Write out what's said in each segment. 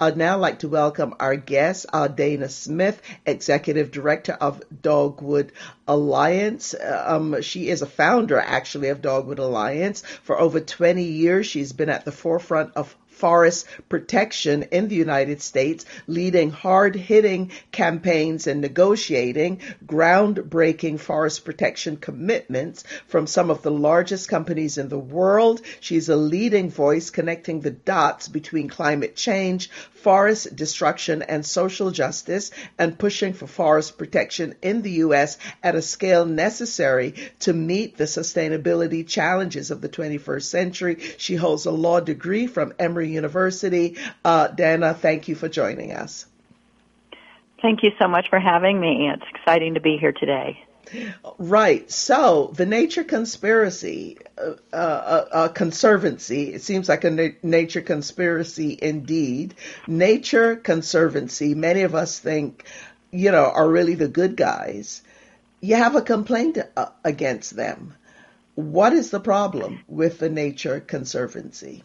I'd now like to welcome our guest, uh, Dana Smith, Executive Director of Dogwood Alliance. Um, she is a founder, actually, of Dogwood Alliance. For over 20 years, she's been at the forefront of forest protection in the United States, leading hard hitting campaigns and negotiating groundbreaking forest protection commitments from some of the largest companies in the world. She's a leading voice connecting the dots between climate change, forest destruction, and social justice, and pushing for forest protection in the U.S. at a scale necessary to meet the sustainability challenges of the 21st century. She holds a law degree from Emory University. Uh, Dana, thank you for joining us. Thank you so much for having me. It's exciting to be here today. Right. So the nature conspiracy, uh, uh, uh, conservancy, it seems like a na- nature conspiracy indeed. Nature conservancy, many of us think, you know, are really the good guys. You have a complaint uh, against them. What is the problem with the nature conservancy?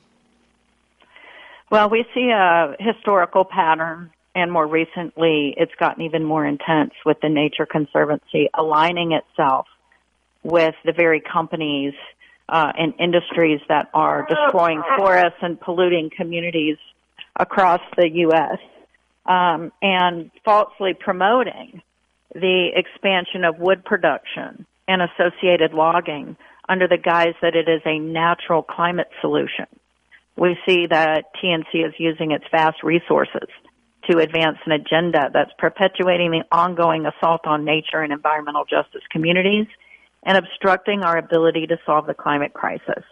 Well, we see a historical pattern, and more recently, it's gotten even more intense with the Nature Conservancy aligning itself with the very companies uh, and industries that are destroying forests and polluting communities across the U.S. Um, and falsely promoting the expansion of wood production and associated logging under the guise that it is a natural climate solution we see that TNC is using its vast resources to advance an agenda that's perpetuating the ongoing assault on nature and environmental justice communities and obstructing our ability to solve the climate crisis.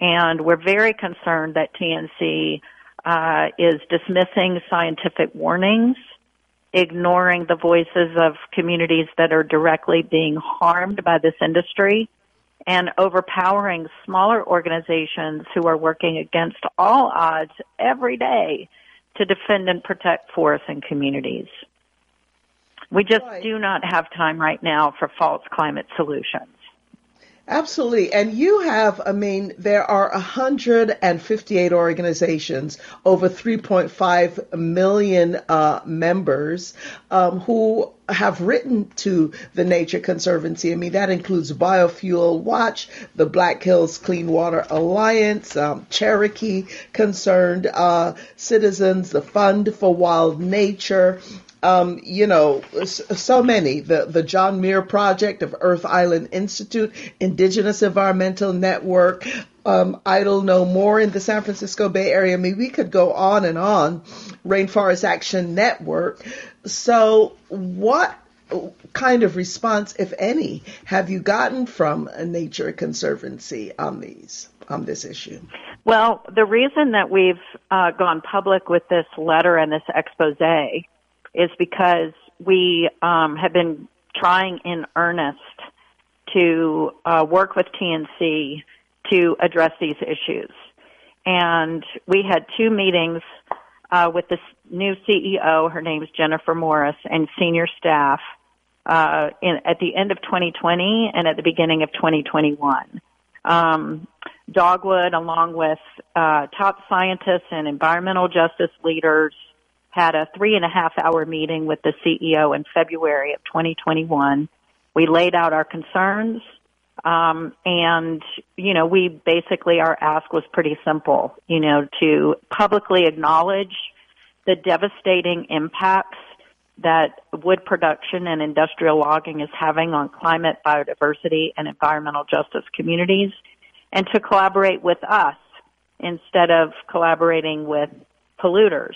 And we're very concerned that TNC uh, is dismissing scientific warnings, ignoring the voices of communities that are directly being harmed by this industry, and overpowering smaller organizations who are working against all odds every day to defend and protect forests and communities. We just right. do not have time right now for false climate solutions. Absolutely. And you have, I mean, there are 158 organizations, over 3.5 million uh, members um, who have written to the Nature Conservancy. I mean, that includes Biofuel Watch, the Black Hills Clean Water Alliance, um, Cherokee Concerned uh, Citizens, the Fund for Wild Nature, um, you know, so many. The the John Muir Project of Earth Island Institute, Indigenous Environmental Network, um, Idle No More in the San Francisco Bay Area. I mean, we could go on and on. Rainforest Action Network. So, what kind of response, if any, have you gotten from Nature Conservancy on these on this issue? Well, the reason that we've uh, gone public with this letter and this expose is because we um, have been trying in earnest to uh, work with TNC to address these issues. And we had two meetings uh, with the new CEO. Her name is Jennifer Morris, and senior staff uh, in, at the end of 2020 and at the beginning of 2021. Um, Dogwood, along with uh, top scientists and environmental justice leaders, had a three and a half hour meeting with the CEO in February of 2021. We laid out our concerns, um, and you know, we basically our ask was pretty simple. You know, to publicly acknowledge the devastating impacts that wood production and industrial logging is having on climate, biodiversity, and environmental justice communities, and to collaborate with us instead of collaborating with polluters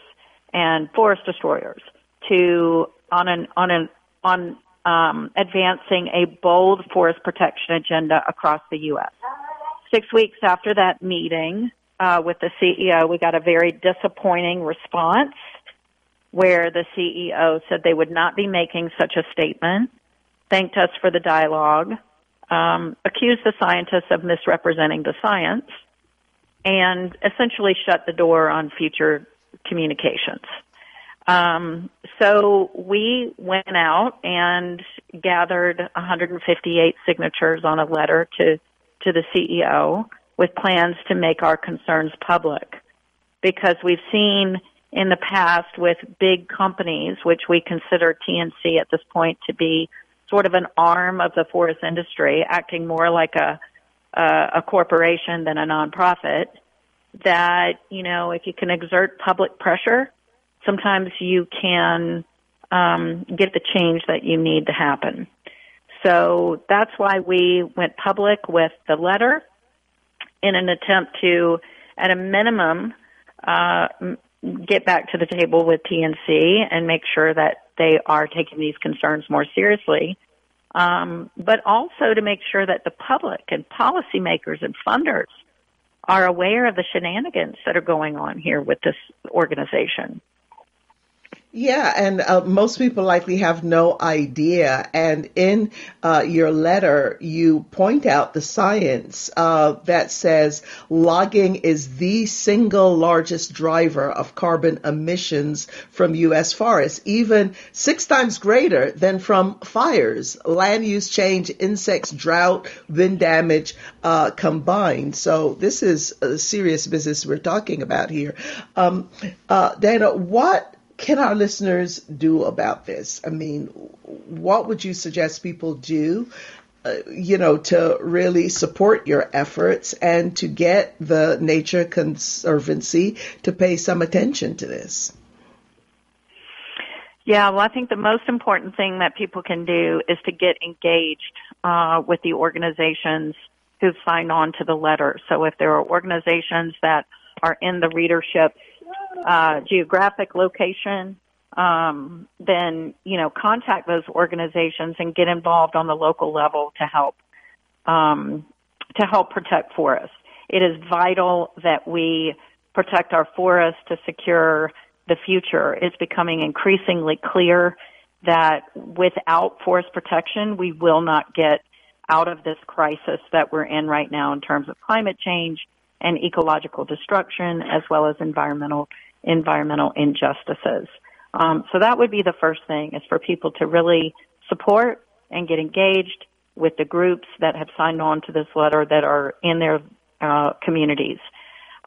and forest destroyers to on an on an on um, advancing a bold forest protection agenda across the U.S. Six weeks after that meeting uh, with the CEO, we got a very disappointing response where the CEO said they would not be making such a statement, thanked us for the dialogue, um, accused the scientists of misrepresenting the science, and essentially shut the door on future communications. Um, so we went out and gathered 158 signatures on a letter to to the CEO with plans to make our concerns public because we've seen in the past with big companies, which we consider TNC at this point to be sort of an arm of the forest industry, acting more like a a, a corporation than a nonprofit. That you know, if you can exert public pressure, sometimes you can um, get the change that you need to happen. So that's why we went public with the letter in an attempt to, at a minimum, uh, get back to the table with TNC and make sure that they are taking these concerns more seriously. Um, but also to make sure that the public and policymakers and funders are aware of the shenanigans that are going on here with this organization. Yeah, and uh, most people likely have no idea. And in uh, your letter, you point out the science uh, that says logging is the single largest driver of carbon emissions from U.S. forests, even six times greater than from fires, land use change, insects, drought, wind damage uh, combined. So this is serious business we're talking about here. Um, uh, Dana, what can our listeners do about this? I mean, what would you suggest people do? Uh, you know, to really support your efforts and to get the Nature Conservancy to pay some attention to this. Yeah, well, I think the most important thing that people can do is to get engaged uh, with the organizations who've signed on to the letter. So if there are organizations that are in the readership uh, geographic location, um, then you know contact those organizations and get involved on the local level to help um, to help protect forests. It is vital that we protect our forests to secure the future. It's becoming increasingly clear that without forest protection, we will not get out of this crisis that we're in right now in terms of climate change and ecological destruction as well as environmental environmental injustices. Um, so that would be the first thing is for people to really support and get engaged with the groups that have signed on to this letter that are in their uh, communities.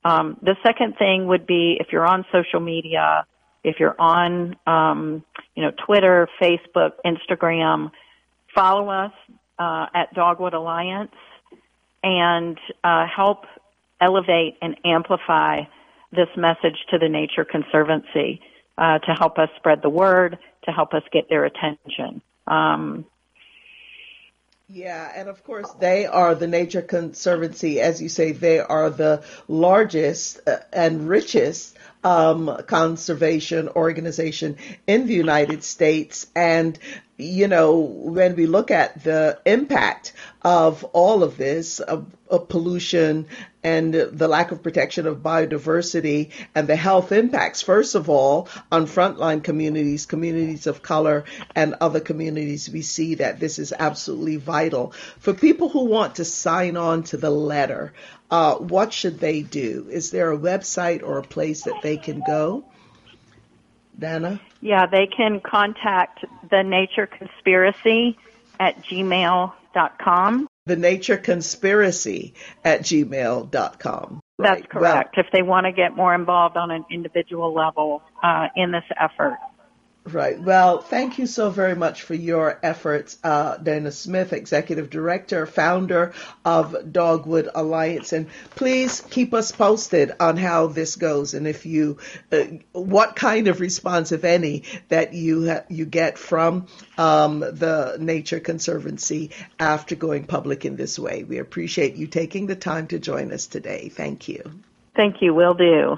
Um, the second thing would be if you're on social media, if you're on, um, you know, Twitter, Facebook, Instagram, follow us uh, at Dogwood Alliance and uh, help elevate and amplify this message to the Nature Conservancy uh, to help us spread the word, to help us get their attention. Um, yeah, and of course, they are the Nature Conservancy. As you say, they are the largest uh, and richest um, conservation organization in the United States. And, you know, when we look at the impact of all of this, of, of pollution and the lack of protection of biodiversity and the health impacts, first of all, on frontline communities, communities of color, and other communities, we see that this is absolutely vital. For people who want to sign on to the letter, uh, what should they do? Is there a website or a place that they can go? Dana? Yeah, they can contact the Nature Conspiracy at gmail.com. The Nature Conspiracy at gmail.com. Right. That's correct. Well, if they want to get more involved on an individual level uh, in this effort. Right. Well, thank you so very much for your efforts, uh, Dana Smith, Executive Director, founder of Dogwood Alliance. And please keep us posted on how this goes and if you, uh, what kind of response, if any, that you ha- you get from um, the Nature Conservancy after going public in this way. We appreciate you taking the time to join us today. Thank you. Thank you. Will do.